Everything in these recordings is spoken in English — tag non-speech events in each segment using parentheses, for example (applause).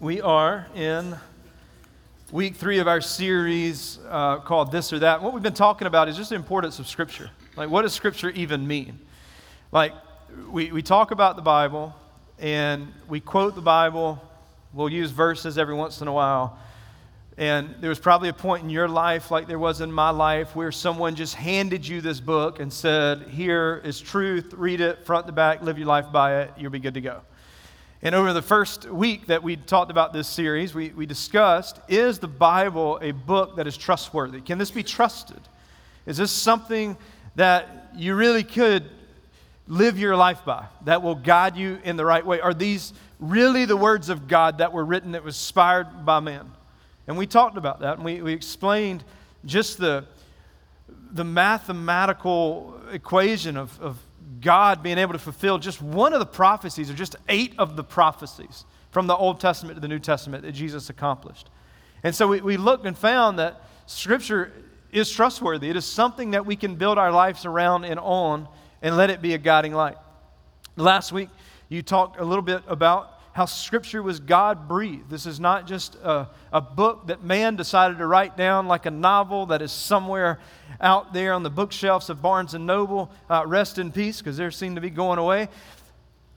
We are in week three of our series uh, called This or That. What we've been talking about is just the importance of Scripture. Like, what does Scripture even mean? Like, we, we talk about the Bible and we quote the Bible, we'll use verses every once in a while. And there was probably a point in your life, like there was in my life, where someone just handed you this book and said, Here is truth, read it front to back, live your life by it, you'll be good to go. And over the first week that we talked about this series, we, we discussed is the Bible a book that is trustworthy? Can this be trusted? Is this something that you really could live your life by, that will guide you in the right way? Are these really the words of God that were written that was inspired by man? And we talked about that, and we, we explained just the, the mathematical equation of, of God being able to fulfill just one of the prophecies, or just eight of the prophecies from the Old Testament to the New Testament that Jesus accomplished. And so we, we looked and found that Scripture is trustworthy. It is something that we can build our lives around and on and let it be a guiding light. Last week, you talked a little bit about how Scripture was God breathed. This is not just a, a book that man decided to write down like a novel that is somewhere out there on the bookshelves of Barnes and Noble. Uh, rest in peace, because they seem to be going away.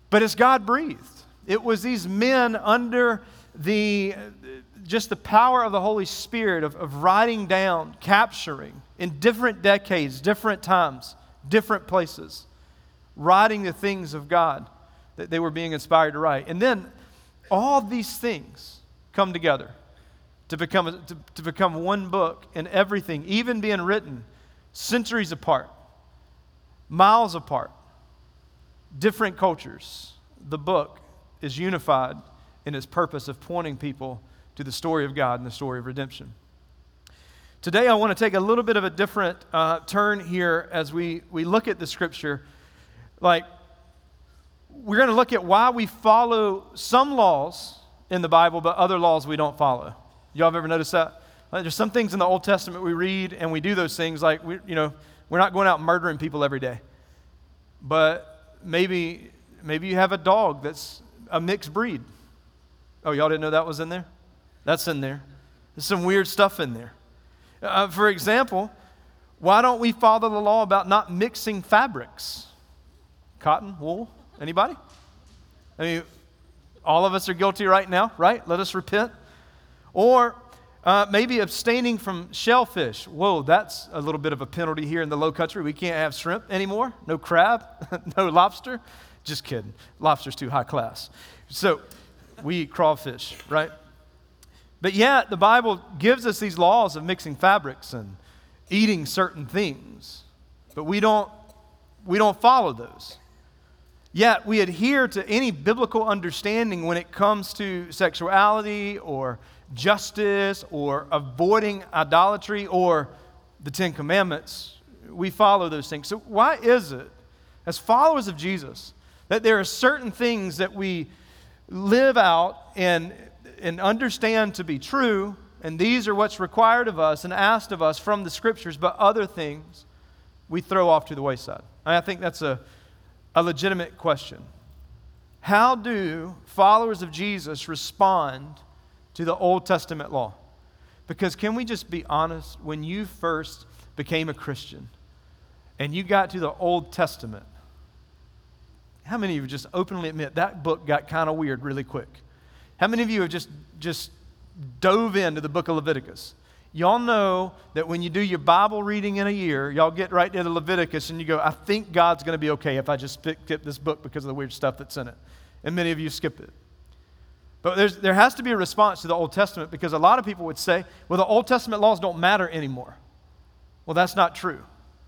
But it's God breathed. It was these men under the just the power of the Holy Spirit of, of writing down, capturing in different decades, different times, different places, writing the things of God that they were being inspired to write. And then all these things come together to become, to, to become one book, and everything, even being written centuries apart, miles apart, different cultures. The book is unified in its purpose of pointing people to the story of God and the story of redemption. Today, I want to take a little bit of a different uh, turn here as we, we look at the scripture. Like, we're going to look at why we follow some laws in the Bible, but other laws we don't follow. Y'all have ever noticed that? Like there's some things in the Old Testament we read and we do those things like, we, you know, we're not going out murdering people every day. But maybe, maybe you have a dog that's a mixed breed. Oh, y'all didn't know that was in there? That's in there. There's some weird stuff in there. Uh, for example, why don't we follow the law about not mixing fabrics? Cotton, wool, Anybody? I mean, all of us are guilty right now, right? Let us repent. Or uh, maybe abstaining from shellfish. Whoa, that's a little bit of a penalty here in the low country. We can't have shrimp anymore. No crab, (laughs) no lobster. Just kidding. Lobster's too high class. So we eat crawfish, right? But yet, the Bible gives us these laws of mixing fabrics and eating certain things. But we don't, we don't follow those. Yet we adhere to any biblical understanding when it comes to sexuality or justice or avoiding idolatry or the Ten Commandments. We follow those things. So, why is it, as followers of Jesus, that there are certain things that we live out and, and understand to be true, and these are what's required of us and asked of us from the scriptures, but other things we throw off to the wayside? I think that's a a legitimate question. How do followers of Jesus respond to the Old Testament law? Because can we just be honest? When you first became a Christian and you got to the Old Testament, how many of you just openly admit that book got kind of weird really quick? How many of you have just, just dove into the book of Leviticus? Y'all know that when you do your Bible reading in a year, y'all get right to the Leviticus and you go, I think God's going to be okay if I just skip this book because of the weird stuff that's in it. And many of you skip it. But there has to be a response to the Old Testament because a lot of people would say, well, the Old Testament laws don't matter anymore. Well, that's not true.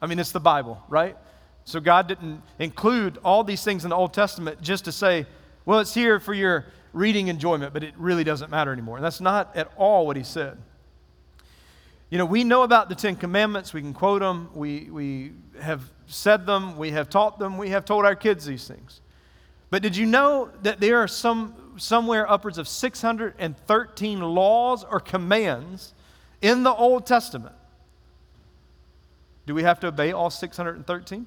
I mean, it's the Bible, right? So God didn't include all these things in the Old Testament just to say, well, it's here for your reading enjoyment, but it really doesn't matter anymore. And that's not at all what he said. You know, we know about the Ten Commandments. We can quote them. We, we have said them. We have taught them. We have told our kids these things. But did you know that there are some, somewhere upwards of 613 laws or commands in the Old Testament? Do we have to obey all 613?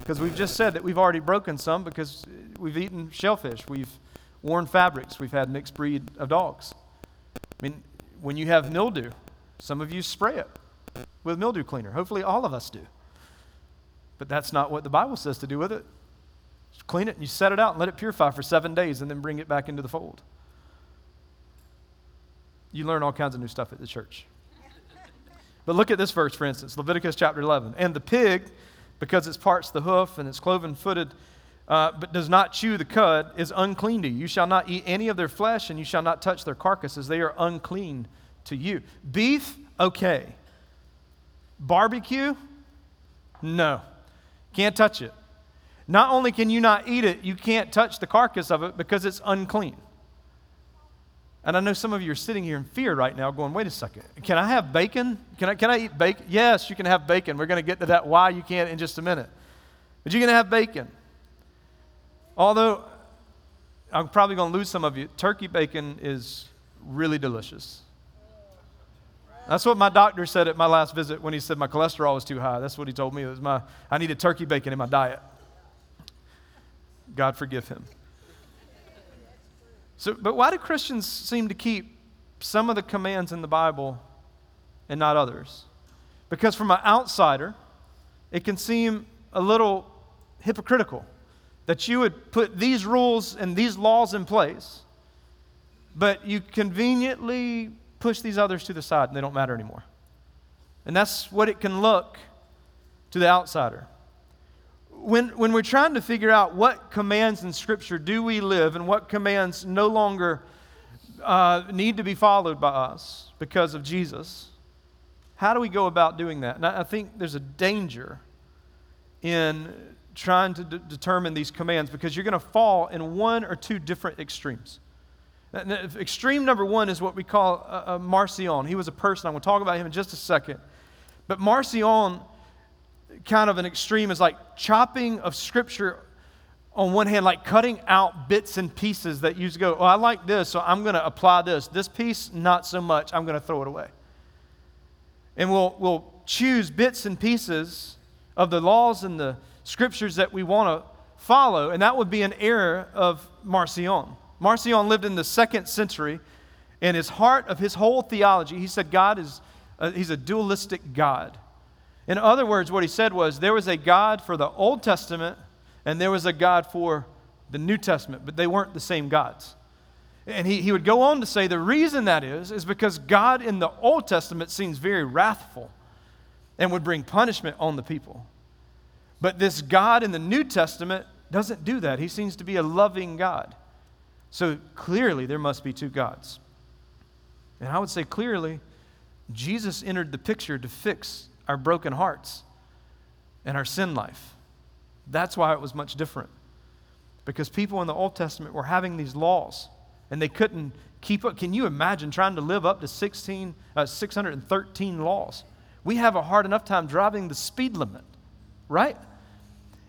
Because we've just said that we've already broken some because we've eaten shellfish. We've, worn fabrics, we've had mixed breed of dogs. I mean, when you have mildew, some of you spray it with mildew cleaner. Hopefully, all of us do. But that's not what the Bible says to do with it. Just clean it and you set it out and let it purify for seven days and then bring it back into the fold. You learn all kinds of new stuff at the church. (laughs) But look at this verse, for instance Leviticus chapter 11. And the pig, because its parts the hoof and its cloven footed, uh, but does not chew the cud, is unclean to you. You shall not eat any of their flesh, and you shall not touch their carcasses. They are unclean to you. Beef, okay. Barbecue, no. Can't touch it. Not only can you not eat it, you can't touch the carcass of it because it's unclean. And I know some of you are sitting here in fear right now, going, wait a second, can I have bacon? Can I, can I eat bacon? Yes, you can have bacon. We're going to get to that why you can't in just a minute. But you're going to have bacon. Although I'm probably going to lose some of you, turkey bacon is really delicious. That's what my doctor said at my last visit when he said my cholesterol was too high. That's what he told me. It was my, I needed turkey bacon in my diet. God forgive him. So, but why do Christians seem to keep some of the commands in the Bible and not others? Because from an outsider, it can seem a little hypocritical that you would put these rules and these laws in place, but you conveniently push these others to the side and they don't matter anymore. And that's what it can look to the outsider. When, when we're trying to figure out what commands in Scripture do we live and what commands no longer uh, need to be followed by us because of Jesus, how do we go about doing that? And I, I think there's a danger in trying to d- determine these commands because you're going to fall in one or two different extremes. Extreme number one is what we call a, a Marcion. He was a person. I'm going to talk about him in just a second. But Marcion, kind of an extreme, is like chopping of Scripture on one hand, like cutting out bits and pieces that you go, oh, I like this, so I'm going to apply this. This piece, not so much. I'm going to throw it away. And we'll, we'll choose bits and pieces of the laws and the scriptures that we want to follow, and that would be an error of Marcion. Marcion lived in the second century, and his heart of his whole theology, he said God is, uh, he's a dualistic God. In other words, what he said was there was a God for the Old Testament, and there was a God for the New Testament, but they weren't the same gods. And he, he would go on to say the reason that is, is because God in the Old Testament seems very wrathful and would bring punishment on the people. But this God in the New Testament doesn't do that. He seems to be a loving God. So clearly, there must be two gods. And I would say clearly, Jesus entered the picture to fix our broken hearts and our sin life. That's why it was much different. Because people in the Old Testament were having these laws and they couldn't keep up. Can you imagine trying to live up to 16, uh, 613 laws? We have a hard enough time driving the speed limit right?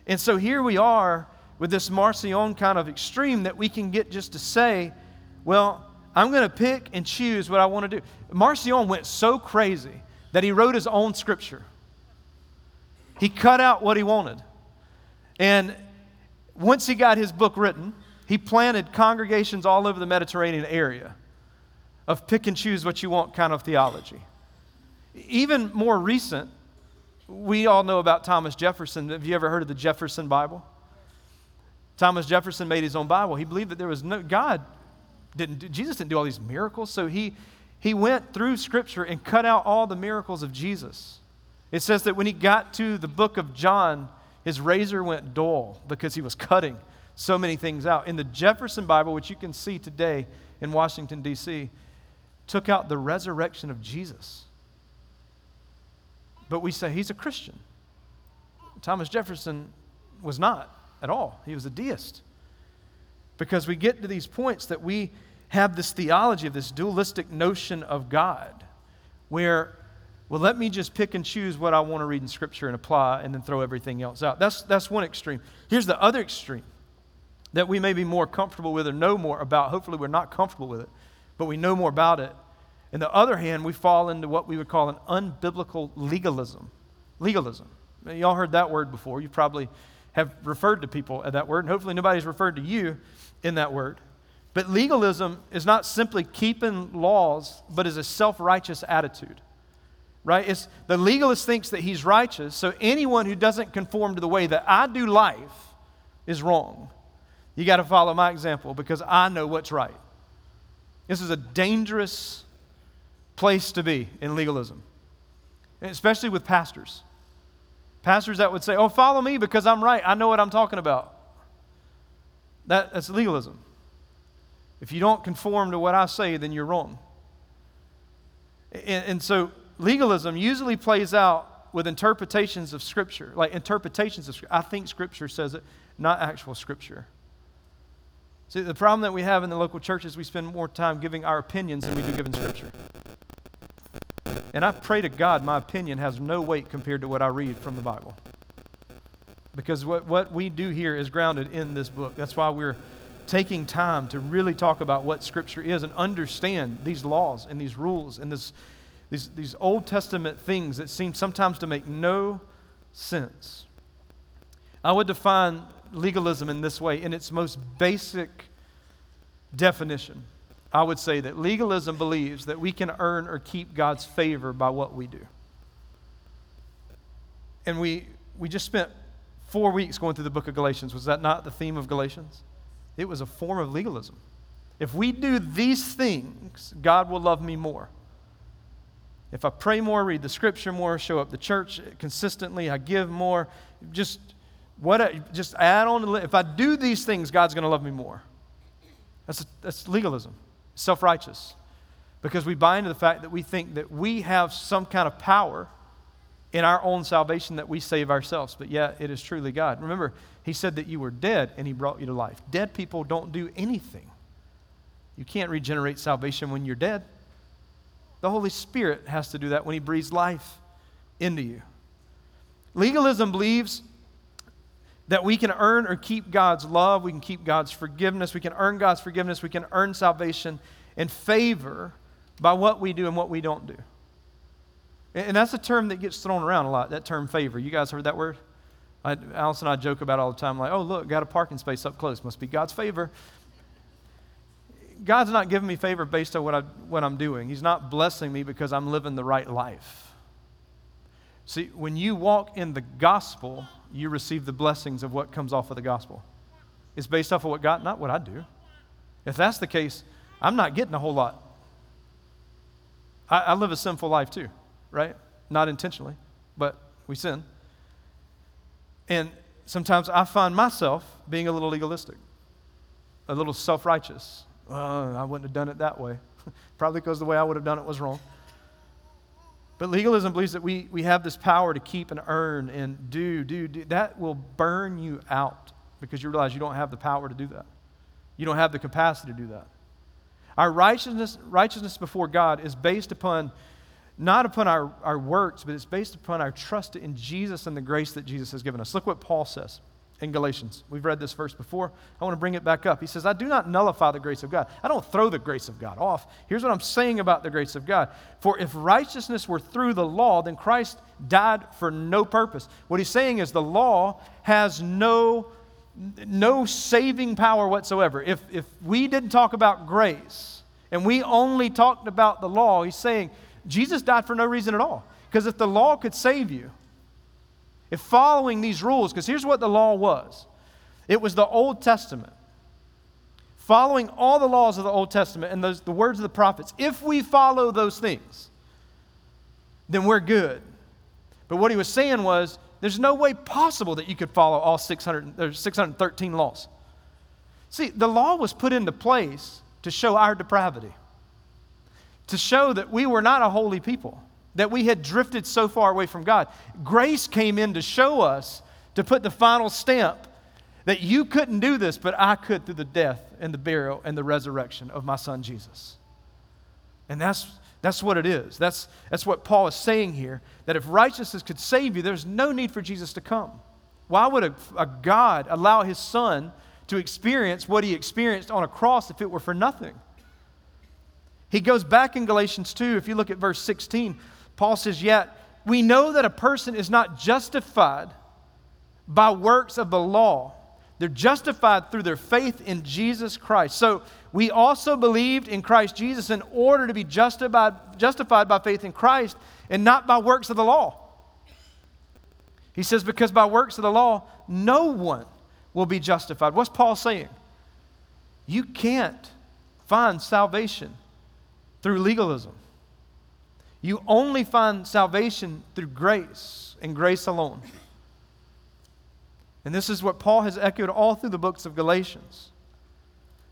And so here we are with this Marcion kind of extreme that we can get just to say, well, I'm going to pick and choose what I want to do. Marcion went so crazy that he wrote his own scripture. He cut out what he wanted. And once he got his book written, he planted congregations all over the Mediterranean area of pick and choose what you want kind of theology. Even more recent, we all know about Thomas Jefferson. Have you ever heard of the Jefferson Bible? Thomas Jefferson made his own Bible. He believed that there was no God didn't Jesus didn't do all these miracles, so he he went through scripture and cut out all the miracles of Jesus. It says that when he got to the book of John, his razor went dull because he was cutting so many things out. In the Jefferson Bible, which you can see today in Washington D.C., took out the resurrection of Jesus. But we say he's a Christian. Thomas Jefferson was not at all, he was a deist. Because we get to these points that we have this theology of this dualistic notion of God, where, well, let me just pick and choose what I want to read in Scripture and apply and then throw everything else out. That's, that's one extreme. Here's the other extreme that we may be more comfortable with or know more about. Hopefully, we're not comfortable with it, but we know more about it on the other hand, we fall into what we would call an unbiblical legalism. Legalism. Y'all heard that word before. You probably have referred to people at that word, and hopefully nobody's referred to you in that word. But legalism is not simply keeping laws, but is a self righteous attitude. Right? It's, the legalist thinks that he's righteous, so anyone who doesn't conform to the way that I do life is wrong. You got to follow my example because I know what's right. This is a dangerous place to be in legalism, especially with pastors. Pastors that would say, Oh, follow me because I'm right. I know what I'm talking about. That, that's legalism. If you don't conform to what I say, then you're wrong. And, and so legalism usually plays out with interpretations of Scripture, like interpretations of Scripture. I think Scripture says it, not actual Scripture. See, the problem that we have in the local church is we spend more time giving our opinions than we do giving Scripture. And I pray to God my opinion has no weight compared to what I read from the Bible. Because what, what we do here is grounded in this book. That's why we're taking time to really talk about what Scripture is and understand these laws and these rules and this, these, these Old Testament things that seem sometimes to make no sense. I would define legalism in this way in its most basic definition. I would say that legalism believes that we can earn or keep God's favor by what we do. And we, we just spent four weeks going through the book of Galatians. Was that not the theme of Galatians? It was a form of legalism. If we do these things, God will love me more. If I pray more, read the scripture more, show up the church consistently, I give more, just what just add on if I do these things, God's going to love me more. That's, that's legalism self righteous because we buy into the fact that we think that we have some kind of power in our own salvation that we save ourselves, but yet it is truly God. Remember, He said that you were dead and He brought you to life. Dead people don't do anything. You can't regenerate salvation when you're dead. The Holy Spirit has to do that when He breathes life into you. Legalism believes that we can earn or keep God's love, we can keep God's forgiveness, we can earn God's forgiveness, we can earn salvation and favor by what we do and what we don't do. And that's a term that gets thrown around a lot, that term favor. You guys heard that word? I, Alice and I joke about all the time, like, oh, look, got a parking space up close. Must be God's favor. God's not giving me favor based on what, I, what I'm doing. He's not blessing me because I'm living the right life. See, when you walk in the gospel, you receive the blessings of what comes off of the gospel. It's based off of what God, not what I do. If that's the case, I'm not getting a whole lot. I, I live a sinful life too, right? Not intentionally, but we sin. And sometimes I find myself being a little legalistic, a little self righteous. I wouldn't have done it that way. (laughs) Probably because the way I would have done it was wrong. But legalism believes that we, we have this power to keep and earn and do, do, do. That will burn you out because you realize you don't have the power to do that. You don't have the capacity to do that. Our righteousness, righteousness before God is based upon, not upon our, our works, but it's based upon our trust in Jesus and the grace that Jesus has given us. Look what Paul says in Galatians. We've read this verse before. I want to bring it back up. He says, I do not nullify the grace of God. I don't throw the grace of God off. Here's what I'm saying about the grace of God. For if righteousness were through the law, then Christ died for no purpose. What he's saying is the law has no, no saving power whatsoever. If, if we didn't talk about grace and we only talked about the law, he's saying Jesus died for no reason at all. Because if the law could save you, if following these rules, because here's what the law was it was the Old Testament. Following all the laws of the Old Testament and those, the words of the prophets, if we follow those things, then we're good. But what he was saying was, there's no way possible that you could follow all 600, 613 laws. See, the law was put into place to show our depravity, to show that we were not a holy people that we had drifted so far away from God. Grace came in to show us, to put the final stamp that you couldn't do this, but I could through the death and the burial and the resurrection of my son Jesus. And that's, that's what it is. That's, that's what Paul is saying here that if righteousness could save you, there's no need for Jesus to come. Why would a, a God allow his son to experience what he experienced on a cross if it were for nothing? He goes back in Galatians 2, if you look at verse 16, Paul says, Yet we know that a person is not justified by works of the law, They're justified through their faith in Jesus Christ. So we also believed in Christ Jesus in order to be justified, justified by faith in Christ and not by works of the law. He says, because by works of the law, no one will be justified. What's Paul saying? You can't find salvation through legalism. You only find salvation through grace and grace alone. And this is what Paul has echoed all through the books of Galatians.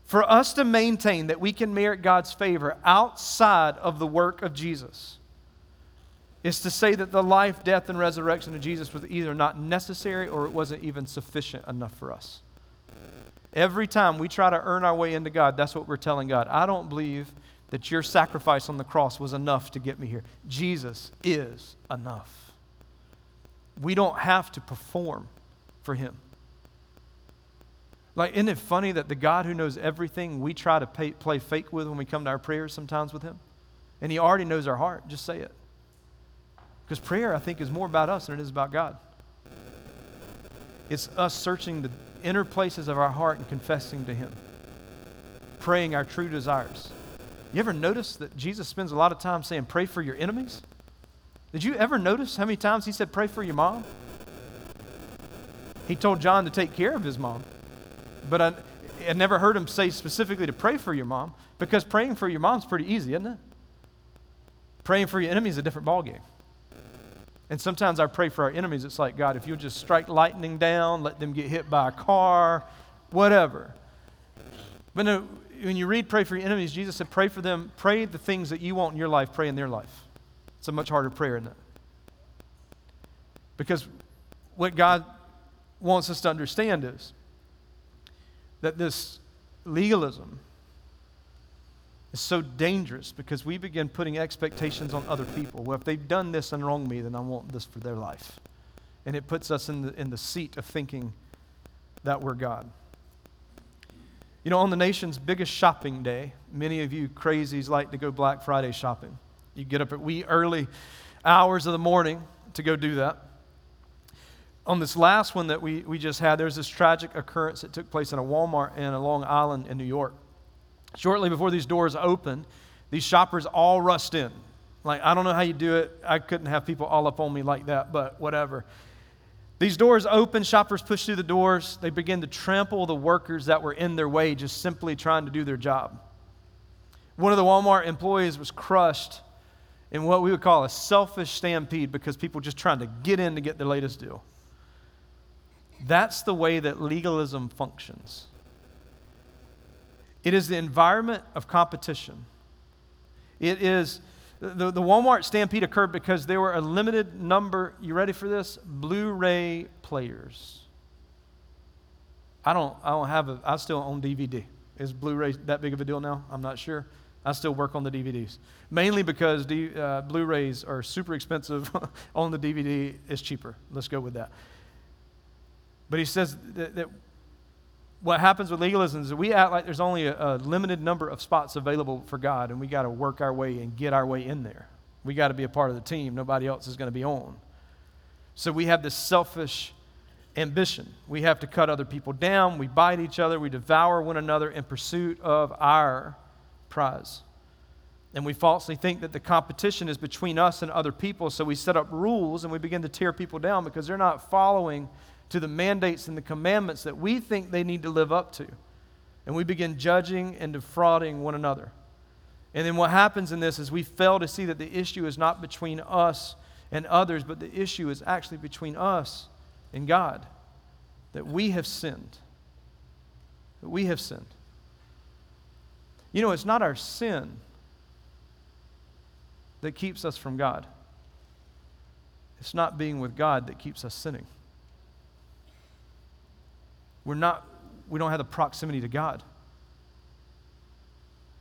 For us to maintain that we can merit God's favor outside of the work of Jesus is to say that the life, death, and resurrection of Jesus was either not necessary or it wasn't even sufficient enough for us. Every time we try to earn our way into God, that's what we're telling God. I don't believe that your sacrifice on the cross was enough to get me here. Jesus is enough. We don't have to perform for Him. Like, isn't it funny that the God who knows everything, we try to pay, play fake with when we come to our prayers sometimes with Him? And He already knows our heart. Just say it. Because prayer, I think, is more about us than it is about God. It's us searching the inner places of our heart and confessing to Him, praying our true desires. You ever notice that Jesus spends a lot of time saying, Pray for your enemies? Did you ever notice how many times He said, Pray for your mom? He told John to take care of his mom. But I, I never heard him say specifically to pray for your mom because praying for your mom's pretty easy, isn't it? Praying for your enemy is a different ballgame. And sometimes I pray for our enemies. It's like, God, if you'll just strike lightning down, let them get hit by a car, whatever. But no, when you read Pray for Your Enemies, Jesus said, Pray for them, pray the things that you want in your life, pray in their life. It's a much harder prayer, than that. Because what God wants us to understand is that this legalism is so dangerous because we begin putting expectations on other people. Well, if they've done this and wronged me, then I want this for their life. And it puts us in the, in the seat of thinking that we're God. You know, on the nation's biggest shopping day, many of you crazies like to go Black Friday shopping. You get up at wee early hours of the morning to go do that on this last one that we, we just had, there's this tragic occurrence that took place in a Walmart in a Long Island in New York. Shortly before these doors opened, these shoppers all rushed in. Like, I don't know how you do it. I couldn't have people all up on me like that, but whatever. These doors open, shoppers push through the doors. They begin to trample the workers that were in their way, just simply trying to do their job. One of the Walmart employees was crushed in what we would call a selfish stampede because people just trying to get in to get the latest deal. That's the way that legalism functions. It is the environment of competition. It is the, the Walmart stampede occurred because there were a limited number, you ready for this? Blu ray players. I don't, I don't have a, I still own DVD. Is Blu ray that big of a deal now? I'm not sure. I still work on the DVDs. Mainly because D, uh, Blu rays are super expensive. (laughs) on the DVD is cheaper. Let's go with that. But he says that, that what happens with legalism is we act like there's only a, a limited number of spots available for God, and we got to work our way and get our way in there. We got to be a part of the team. Nobody else is going to be on. So we have this selfish ambition. We have to cut other people down. We bite each other. We devour one another in pursuit of our prize. And we falsely think that the competition is between us and other people. So we set up rules and we begin to tear people down because they're not following to the mandates and the commandments that we think they need to live up to. And we begin judging and defrauding one another. And then what happens in this is we fail to see that the issue is not between us and others, but the issue is actually between us and God. That we have sinned. That we have sinned. You know, it's not our sin that keeps us from God. It's not being with God that keeps us sinning. We're not, we don't have the proximity to God.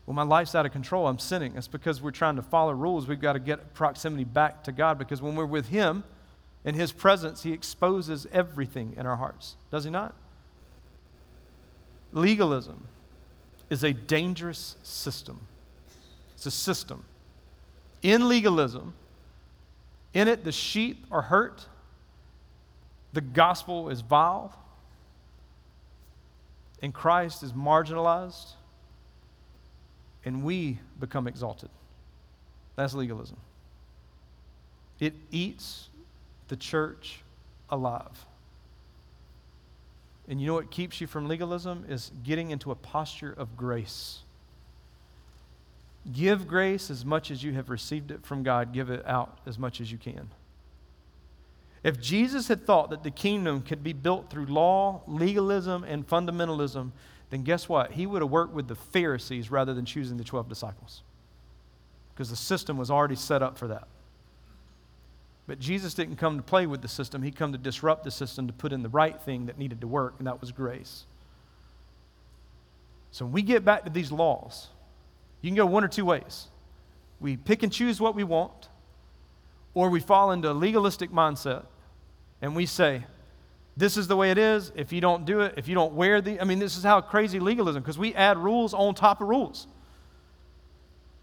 Well, my life's out of control. I'm sinning. It's because we're trying to follow rules. We've got to get proximity back to God because when we're with Him, in His presence, He exposes everything in our hearts. Does He not? Legalism is a dangerous system. It's a system. In legalism, in it, the sheep are hurt, the gospel is vile, and Christ is marginalized and we become exalted. That's legalism. It eats the church alive. And you know what keeps you from legalism is getting into a posture of grace. Give grace as much as you have received it from God, give it out as much as you can. If Jesus had thought that the kingdom could be built through law, legalism, and fundamentalism, then guess what? He would have worked with the Pharisees rather than choosing the 12 disciples because the system was already set up for that. But Jesus didn't come to play with the system, He come to disrupt the system to put in the right thing that needed to work, and that was grace. So when we get back to these laws, you can go one or two ways. We pick and choose what we want, or we fall into a legalistic mindset and we say, this is the way it is. If you don't do it, if you don't wear the, I mean, this is how crazy legalism, because we add rules on top of rules.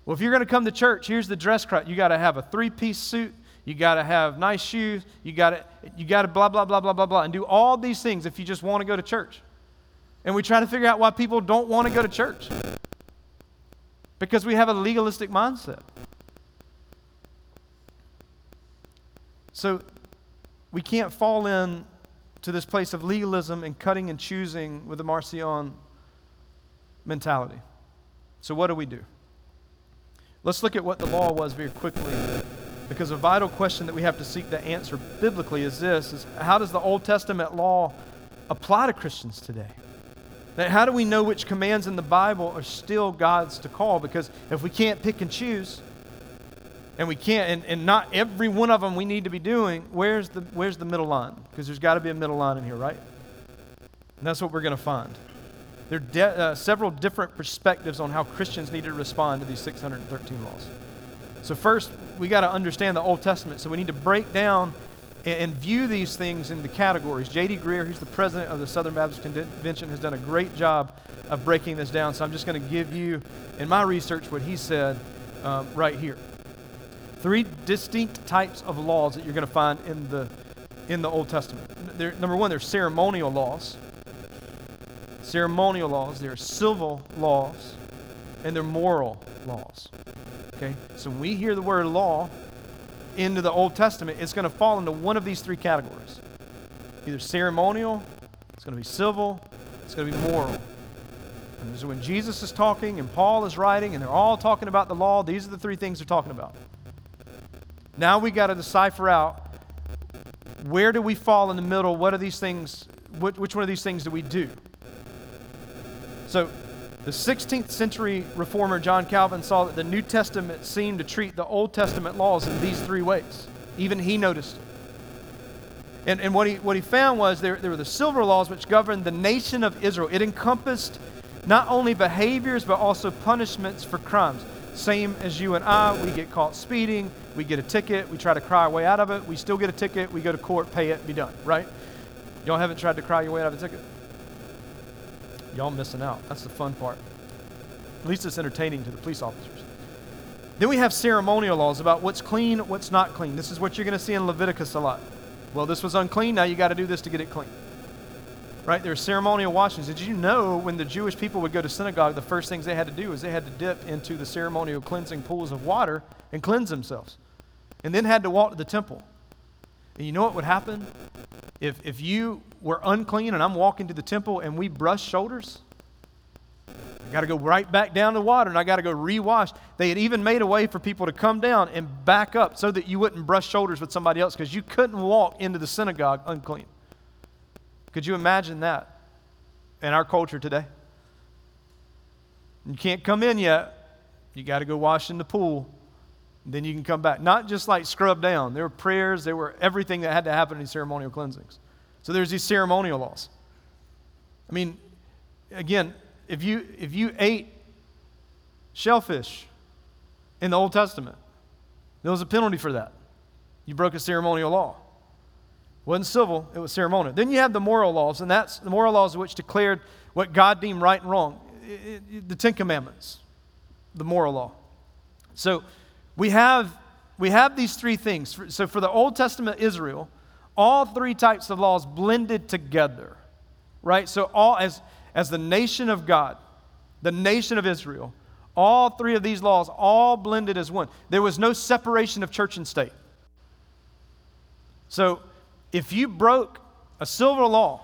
Well, if you're going to come to church, here's the dress code. You got to have a three piece suit. You got to have nice shoes. You got to, you got to blah, blah, blah, blah, blah, blah, and do all these things if you just want to go to church. And we try to figure out why people don't want to go to church. Because we have a legalistic mindset. So we can't fall in to this place of legalism and cutting and choosing with the Marcion mentality. So, what do we do? Let's look at what the law was very quickly. Because a vital question that we have to seek to answer biblically is this is how does the Old Testament law apply to Christians today? how do we know which commands in the Bible are still God's to call? Because if we can't pick and choose, and we can't, and, and not every one of them we need to be doing, where's the, where's the middle line? Because there's got to be a middle line in here, right? And that's what we're going to find. There are de- uh, several different perspectives on how Christians need to respond to these 613 laws. So, first, we got to understand the Old Testament. So, we need to break down and, and view these things in the categories. J.D. Greear, who's the president of the Southern Baptist Convention, has done a great job of breaking this down. So, I'm just going to give you, in my research, what he said um, right here three distinct types of laws that you're going to find in the, in the Old Testament. There, number one, there's ceremonial laws. Ceremonial laws, there are civil laws, and there are moral laws. Okay? So when we hear the word law into the Old Testament, it's going to fall into one of these three categories either ceremonial, it's going to be civil, it's going to be moral. And so when Jesus is talking and Paul is writing and they're all talking about the law, these are the three things they're talking about. Now we got to decipher out where do we fall in the middle? What are these things? Which, one of these things do we do? So, the 16th century reformer John Calvin saw that the New Testament seemed to treat the Old Testament laws in these three ways. Even he noticed it. And, and what, he, what he found was there, there were the civil laws which governed the nation of Israel. It encompassed not only behaviors, but also punishments for crimes. Same as you and I, we get caught speeding, we get a ticket, we try to cry our way out of it, we still get a ticket, we go to court, pay it, be done, right? Y'all haven't tried to cry your way out of a ticket? Y'all missing out. That's the fun part. At least it's entertaining to the police officers. Then we have ceremonial laws about what's clean, what's not clean. This is what you're going to see in Leviticus a lot. Well, this was unclean, now you got to do this to get it clean right? There are ceremonial washings. Did you know when the Jewish people would go to synagogue, the first things they had to do is they had to dip into the ceremonial cleansing pools of water and cleanse themselves, and then had to walk to the temple. And you know what would happen if if you were unclean and I'm walking to the temple and we brush shoulders? I got to go right back down to water and I got to go rewash. They had even made a way for people to come down and back up so that you wouldn't brush shoulders with somebody else because you couldn't walk into the synagogue unclean. Could you imagine that in our culture today? You can't come in yet. You got to go wash in the pool. Then you can come back. Not just like scrub down. There were prayers, there were everything that had to happen in these ceremonial cleansings. So there's these ceremonial laws. I mean, again, if you if you ate shellfish in the Old Testament, there was a penalty for that. You broke a ceremonial law wasn't civil, it was ceremonial. Then you have the moral laws, and that's the moral laws which declared what God deemed right and wrong. It, it, the Ten Commandments, the moral law. So we have, we have these three things. So for the Old Testament Israel, all three types of laws blended together, right? So all as as the nation of God, the nation of Israel, all three of these laws all blended as one. There was no separation of church and state. So if you broke a civil law,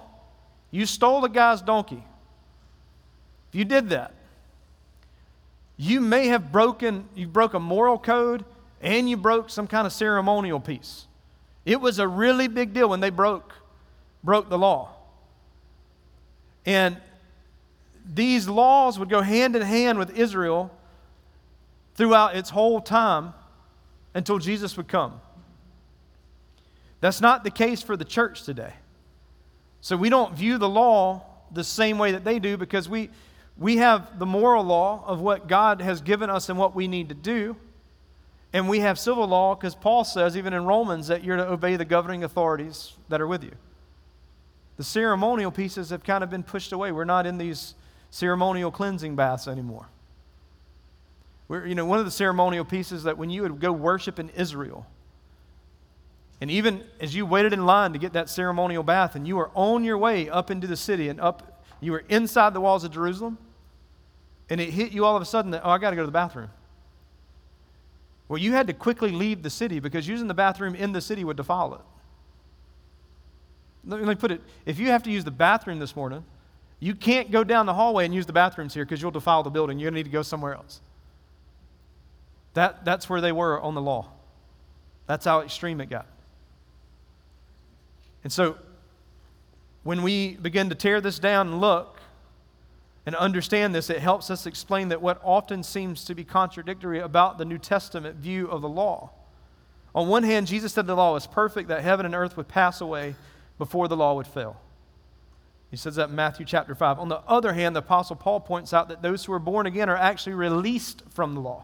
you stole a guy's donkey, if you did that, you may have broken, you broke a moral code and you broke some kind of ceremonial piece. It was a really big deal when they broke, broke the law. And these laws would go hand in hand with Israel throughout its whole time until Jesus would come. That's not the case for the church today. So we don't view the law the same way that they do because we, we have the moral law of what God has given us and what we need to do. And we have civil law because Paul says, even in Romans, that you're to obey the governing authorities that are with you. The ceremonial pieces have kind of been pushed away. We're not in these ceremonial cleansing baths anymore. We're, you know, one of the ceremonial pieces that when you would go worship in Israel, and even as you waited in line to get that ceremonial bath and you were on your way up into the city and up, you were inside the walls of Jerusalem, and it hit you all of a sudden that, oh, I got to go to the bathroom. Well, you had to quickly leave the city because using the bathroom in the city would defile it. Let me put it if you have to use the bathroom this morning, you can't go down the hallway and use the bathrooms here because you'll defile the building. You're going to need to go somewhere else. That, that's where they were on the law. That's how extreme it got. And so, when we begin to tear this down and look and understand this, it helps us explain that what often seems to be contradictory about the New Testament view of the law. On one hand, Jesus said the law was perfect, that heaven and earth would pass away before the law would fail. He says that in Matthew chapter 5. On the other hand, the Apostle Paul points out that those who are born again are actually released from the law.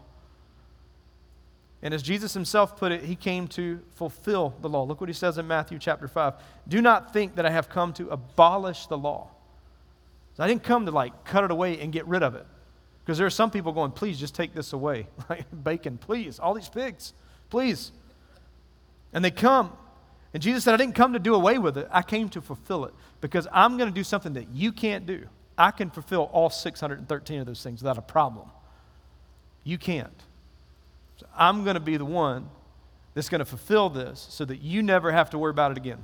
And as Jesus himself put it, he came to fulfill the law. Look what he says in Matthew chapter 5. Do not think that I have come to abolish the law. So I didn't come to like cut it away and get rid of it. Because there are some people going, please just take this away. (laughs) Like bacon, please. All these pigs, please. And they come. And Jesus said, I didn't come to do away with it. I came to fulfill it because I'm going to do something that you can't do. I can fulfill all 613 of those things without a problem. You can't. So I'm going to be the one that's going to fulfill this so that you never have to worry about it again.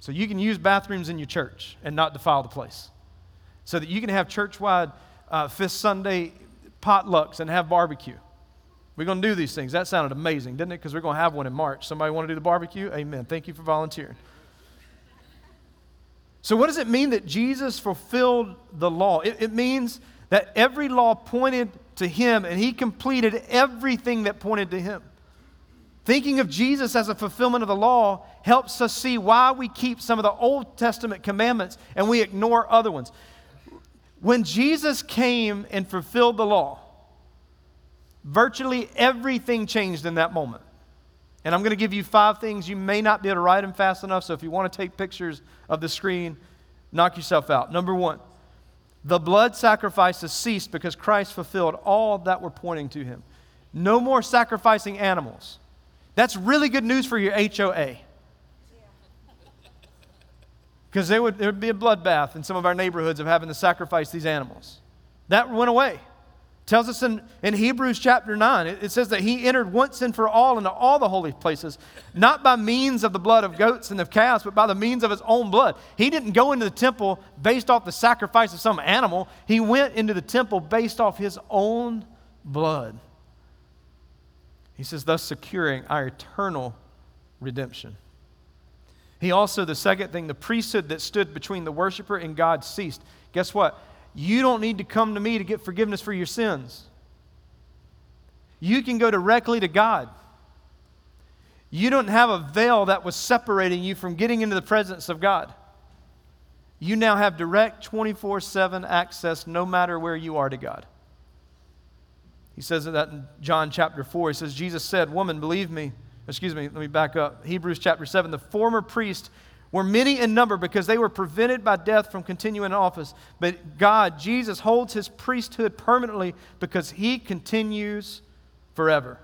So you can use bathrooms in your church and not defile the place. So that you can have church wide uh, Fifth Sunday potlucks and have barbecue. We're going to do these things. That sounded amazing, didn't it? Because we're going to have one in March. Somebody want to do the barbecue? Amen. Thank you for volunteering. So, what does it mean that Jesus fulfilled the law? It, it, means that every law pointed to him and he completed everything that pointed to him. Thinking of Jesus as a fulfillment of the law helps us see why we keep some of the Old Testament commandments and we ignore other ones. When Jesus came and fulfilled the law, Virtually everything changed in that moment. And I'm going to give you five things. You may not be able to write them fast enough, so if you want to take pictures of the screen, knock yourself out. Number one, the blood sacrifices ceased because Christ fulfilled all that were pointing to him. No more sacrificing animals. That's really good news for your HOA. Because there would, there would be a bloodbath in some of our neighborhoods of having to sacrifice these animals. That went away tells us in, in Hebrews chapter 9, it, it, says that he entered once and for all into all the holy places, not by means of the blood of goats and of calves, but by the means of his own blood. He didn't go into the temple based off the sacrifice of some animal, he went into the temple based off his own blood. He says, thus securing our eternal redemption. He also, the second thing, the priesthood that stood between the worshiper and God ceased. Guess what? You don't need to come to me to get forgiveness for your sins. You can go directly to God. You don't have a veil that was separating you from getting into the presence of God. You now have direct 24 7 access no matter where you are to God. He says that in John chapter 4. He says, Jesus said, Woman, believe me. Excuse me, let me back up. Hebrews chapter 7. The former priest were many in number because they were prevented by death from continuing in office. But God, Jesus, holds his priesthood permanently because he continues forever.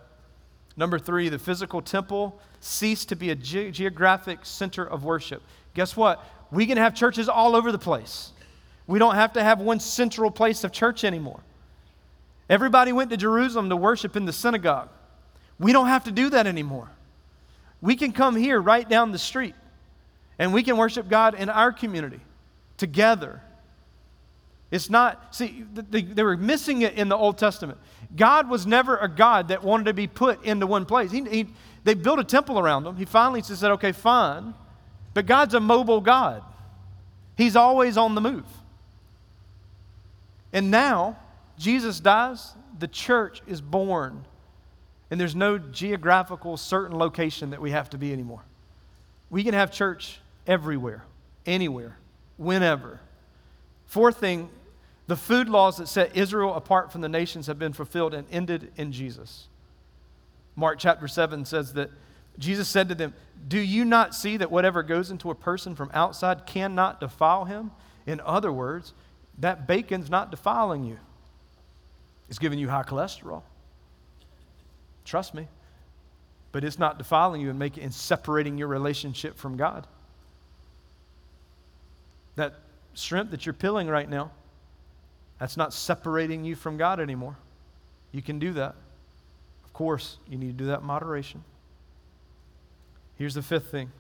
Number three, the physical temple ceased to be a ge- geographic center of worship. Guess what? We can have churches all over the place. We don't have to have one central place of church anymore. Everybody went to Jerusalem to worship in the synagogue. We don't have to do that anymore. We can come here right down the street and we can worship God in our community together. It's not, see, they, they, were missing it in the Old Testament. God was never a God that wanted to be put into one place. He, he, they built a temple around him. He finally just said, okay, fine. But God's a mobile God, He's always on the move. And now, Jesus dies, the church is born, and there's no geographical certain location that we have to be anymore. We can have church everywhere, anywhere, whenever. Fourth thing, the food laws that set Israel apart from the nations have been fulfilled and ended in Jesus. Mark chapter 7 says that Jesus said to them, Do you not see that whatever goes into a person from outside cannot defile him? In other words, that bacon's not defiling you, it's giving you high cholesterol. Trust me. But it's not defiling you and making and separating your relationship from God. That shrimp that you're peeling right now, that's not separating you from God anymore. You can do that. Of course, you need to do that moderation. Here's the fifth thing,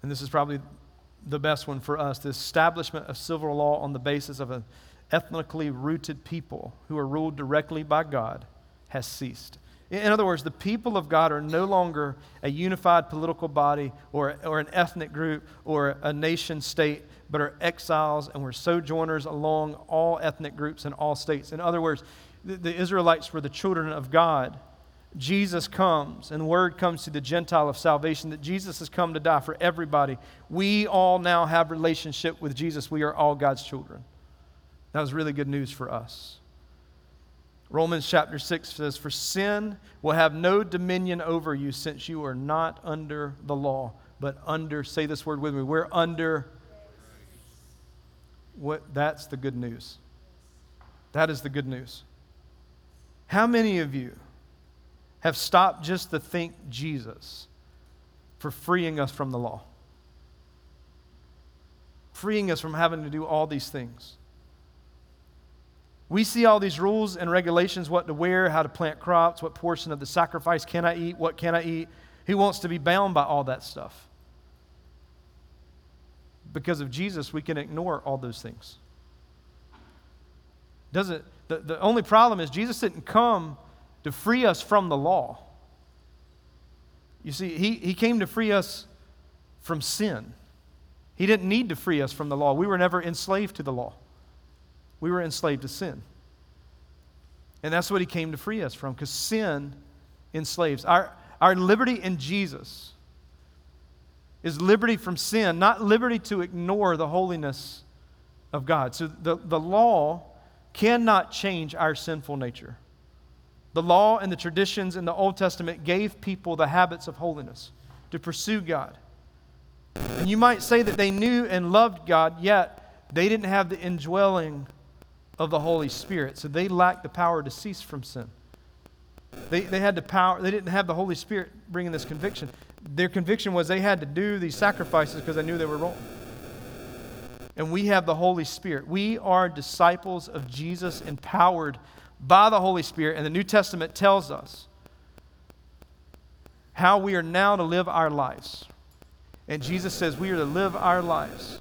and this is probably the best one for us the establishment of civil law on the basis of an ethnically rooted people who are ruled directly by God has ceased. In other words, the people of God are no longer a unified political body or, or an ethnic group or a nation state, but are exiles and were sojourners along all ethnic groups and all states. In other words, the, the Israelites were the children of God. Jesus comes and word comes to the Gentile of salvation that Jesus has come to die for everybody. We all now have relationship with Jesus. We are all God's children. That was really good news for us. Romans chapter 6 says, For sin will have no dominion over you since you are not under the law, but under, say this word with me, we're under. What, that's the good news. That is the good news. How many of you have stopped just to thank Jesus for freeing us from the law? Freeing us from having to do all these things. We see all these rules and regulations what to wear, how to plant crops, what portion of the sacrifice can I eat, what can I eat. Who wants to be bound by all that stuff? Because of Jesus, we can ignore all those things. Doesn't, the, the only problem is Jesus didn't come to free us from the law. You see, he, he came to free us from sin. He didn't need to free us from the law. We were never enslaved to the law we were enslaved to sin. And that's what he came to free us from, because sin enslaves. Our, our liberty in Jesus is liberty from sin, not liberty to ignore the holiness of God. So the, the law cannot change our sinful nature. The law and the traditions in the Old Testament gave people the habits of holiness to pursue God. And you might say that they knew and loved God, yet they didn't have the indwelling of the Holy Spirit. So they lacked the power to cease from sin. They, they had the power, they didn't have the Holy Spirit bringing this conviction. Their conviction was they had to do these sacrifices because they knew they were wrong. And we have the Holy Spirit. We are disciples of Jesus, empowered by the Holy Spirit. And the New Testament tells us how we are now to live our lives. And Jesus says we are to live our lives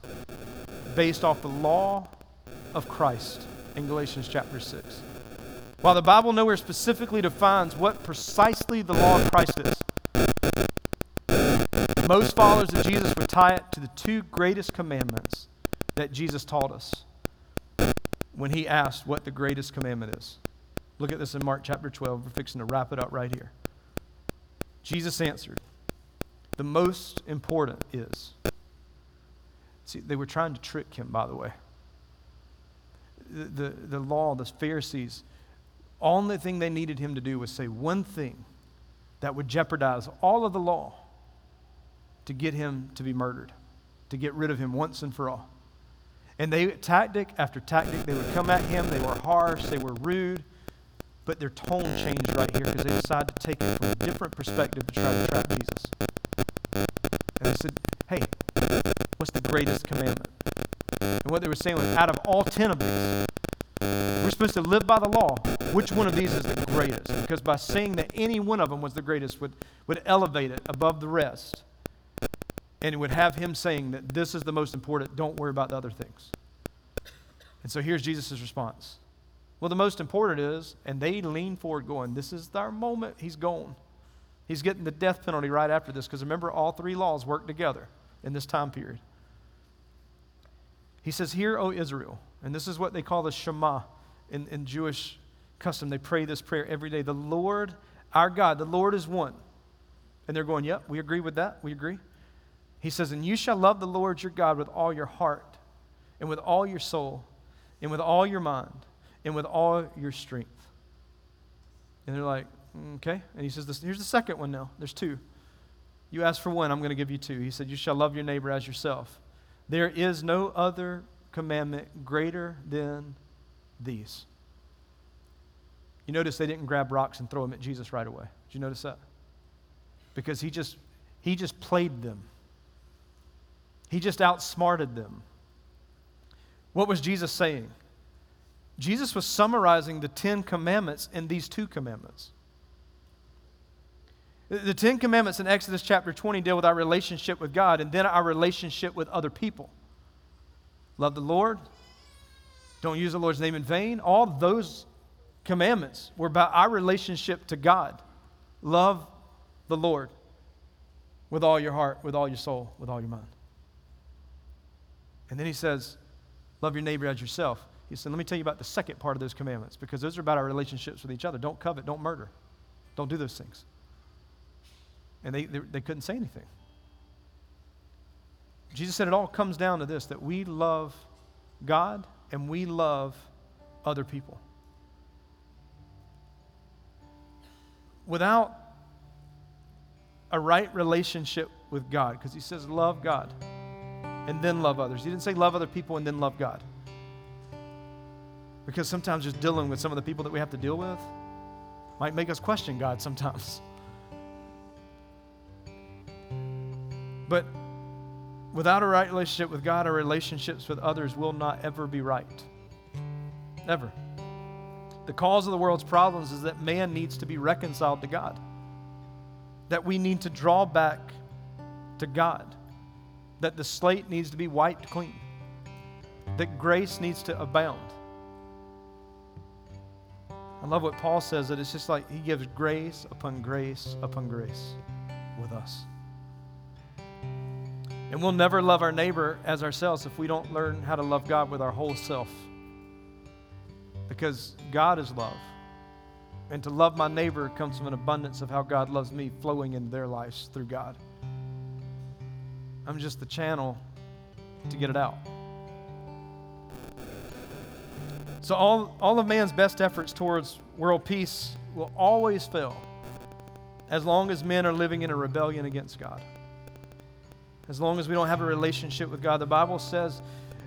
based off the law of Christ in Galatians chapter 6. While the Bible nowhere specifically defines what precisely the law of Christ is, most followers of Jesus would tie it to the two greatest commandments that Jesus taught us when he asked what the greatest commandment is. Look at this in Mark chapter 12. We're fixing to wrap it up right here. Jesus answered, The most important is. See, they were trying to trick him, by the way the, the law, the Pharisees, only thing they needed him to do was say one thing that would jeopardize all of the law to get him to be murdered, to get rid of him once and for all. And they, tactic after tactic, they would come at him. They were harsh, they were rude, but their tone changed right here because they decided to take it from a different perspective to try to trap Jesus. And they said, Hey, what's the greatest commandment? And what they were saying was, out of all 10 of these, we're supposed to live by the law. Which one of these is the greatest? Because by saying that any one of them was the greatest would, would elevate it above the rest. And it would have him saying that this is the most important. Don't worry about the other things. And so here's Jesus' response. Well, the most important is, and they lean forward, going, This is our moment. He's gone. He's getting the death penalty right after this, because remember, all three laws work together in this time period. He says, Hear, O Israel, and this is what they call the Shema in, in Jewish custom. They pray this prayer every day. The Lord, our God, the Lord is one. And they're going, Yep, we agree with that. We agree. He says, And you shall love the Lord your God with all your heart, and with all your soul, and with all your mind, and with all your strength. And they're like, Okay. And he says, this, Here's the second one now. There's two. You asked for one, I'm going to give you two. He said, You shall love your neighbor as yourself. There is no other commandment greater than these. You notice they didn't grab rocks and throw them at Jesus right away. Did you notice that? Because he just he just played them. He just outsmarted them. What was Jesus saying? Jesus was summarizing the 10 commandments in these two commandments. The Ten Commandments in Exodus chapter 20 deal with our relationship with God and then our relationship with other people. Love the Lord. Don't use the Lord's name in vain. All those commandments were about our relationship to God. Love the Lord with all your heart, with all your soul, with all your mind. And then he says, Love your neighbor as yourself. He said, Let me tell you about the second part of those commandments because those are about our relationships with each other. Don't covet, don't murder, don't do those things and they, they, they couldn't say anything. Jesus said it all comes down to this that we love God and we love other people. Without a right relationship with God, because he says, love God and then love others. He didn't say love other people and then love God. Because sometimes just dealing with some of the people that we have to deal with might make us question God sometimes. (laughs) But without a right relationship with God, our relationships with others will not ever be right. Ever. The cause of the world's problems is that man needs to be reconciled to God, that we need to draw back to God, that the slate needs to be wiped clean, that grace needs to abound. I love what Paul says that it's just like he gives grace upon grace upon grace with us. And we'll never love our neighbor as ourselves if we don't learn how to love God with our whole self. Because God is love. And to love my neighbor comes from an abundance of how God loves me flowing in their lives through God. I'm just the channel to get it out. So, all, all of man's best efforts towards world peace will always fail as long as men are living in a rebellion against God as long as we don't have a relationship with God. The Bible says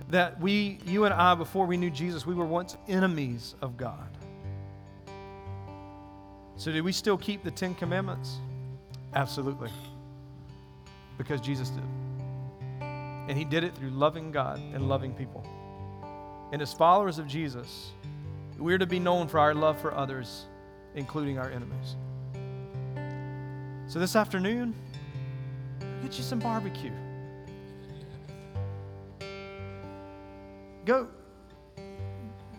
that we, you and I, before we knew Jesus, we were once enemies of God. So, do we still keep the Ten Commandments? Absolutely. Because Jesus did. And He did it through loving God and loving people. And as followers of Jesus, we're to be known for our love for others, including our enemies. So, this afternoon, Get you some barbecue. Go,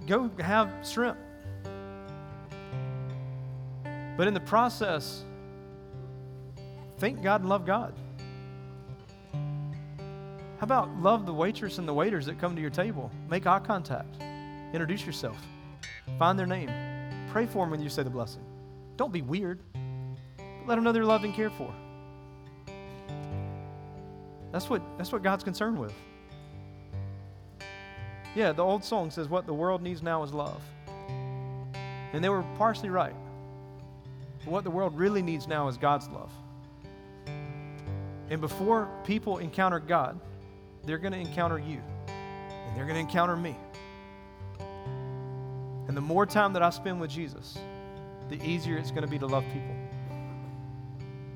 go have shrimp. But in the process, thank God and love God. How about love the waitress and the waiters that come to your table? Make eye contact. Introduce yourself. Find their name. Pray for them when you say the blessing. Don't be weird. Let them know they're loved and cared for. That's what, that's what God's concerned with. Yeah, the old song says, What the world needs now is love. And they were partially right. But what the world really needs now is God's love. And before people encounter God, they're going to encounter you, and they're going to encounter me. And the more time that I spend with Jesus, the easier it's going to be to love people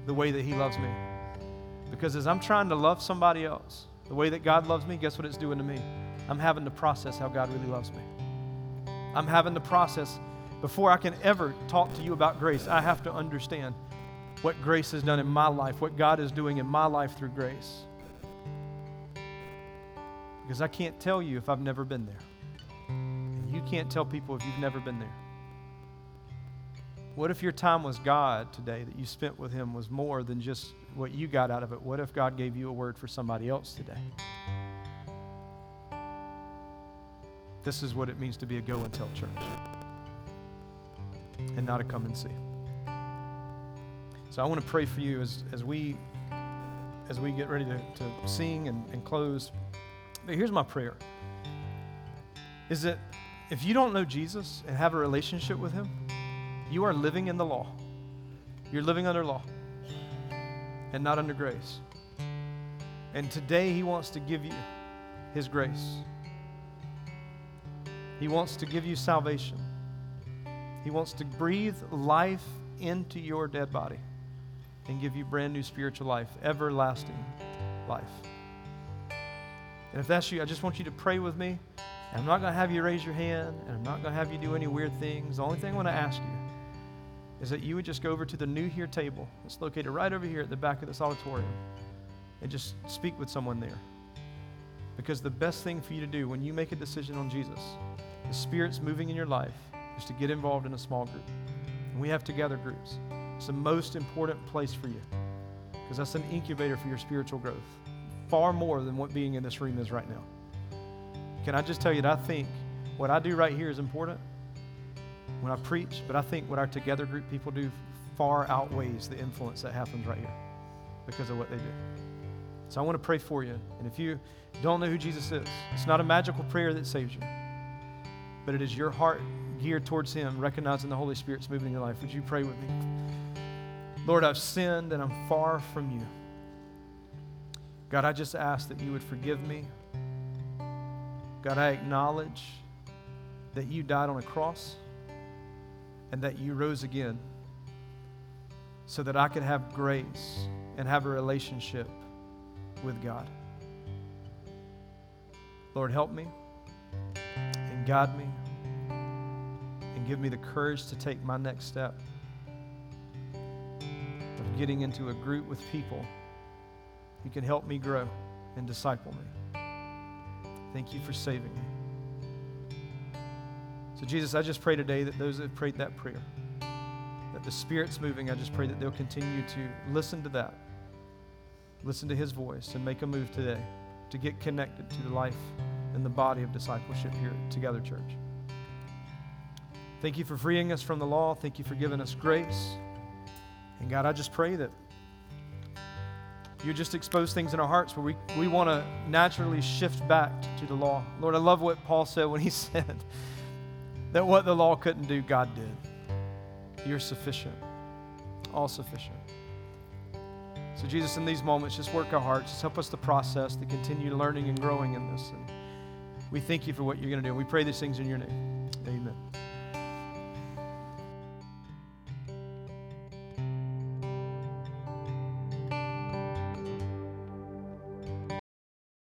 the way that He loves me. Because as I'm trying to love somebody else, the way that God loves me, guess what it's doing to me? I'm having to process how God really loves me. I'm having to process before I can ever talk to you about grace, I have to understand what grace has done in my life, what God is doing in my life through grace. Because I can't tell you if I've never been there. And you can't tell people if you've never been there. What if your time with God today that you spent with Him was more than just what you got out of it? What if God gave you a word for somebody else today? This is what it means to be a go and tell church and not a come and see. So I want to pray for you as, as we as we get ready to, to sing and, and close. But here's my prayer is that if you don't know Jesus and have a relationship with him, you are living in the law. You're living under law and not under grace. And today he wants to give you his grace. He wants to give you salvation. He wants to breathe life into your dead body and give you brand new spiritual life, everlasting life. And if that's you, I just want you to pray with me. I'm not going to have you raise your hand, and I'm not going to have you do any weird things. The only thing I want to ask you is that you would just go over to the new here table. It's located right over here at the back of this auditorium and just speak with someone there. Because the best thing for you to do when you make a decision on Jesus, the Spirit's moving in your life, is to get involved in a small group. And we have together groups. It's the most important place for you because that's an incubator for your spiritual growth, far more than what being in this room is right now. Can I just tell you that I think what I do right here is important when I preach, but I think what our together group people do far outweighs the influence that happens right here because of what they do. So I want to pray for you. And if you don't know who Jesus is, it's not a magical prayer that saves you, but it is your heart geared towards Him, recognizing the Holy Spirit's moving in your life. Would you pray with me? Lord, I've sinned and I'm far from you. God, I just ask that you would forgive me. God, I acknowledge that you died on a cross and that you rose again so that I could have grace and have a relationship with God. Lord, help me and guide me and give me the courage to take my next step of getting into a group with people who can help me grow and disciple me. Thank you for saving me. So, Jesus, I just pray today that those that have prayed that prayer, that the Spirit's moving, I just pray that they'll continue to listen to that, listen to His voice, and make a move today to get connected to the life and the body of discipleship here at Together Church. Thank you for freeing us from the law. Thank you for giving us grace. And God, I just pray that you just expose things in our hearts where we, we want to naturally shift back to the law. Lord, I love what Paul said when he (laughs) said that what the law couldn't do, God did. You're sufficient, all sufficient. So, Jesus, in these moments, just work our hearts. Just help us to process, to continue learning and growing in this. And we thank you for what you're going to do. We pray these things in your name.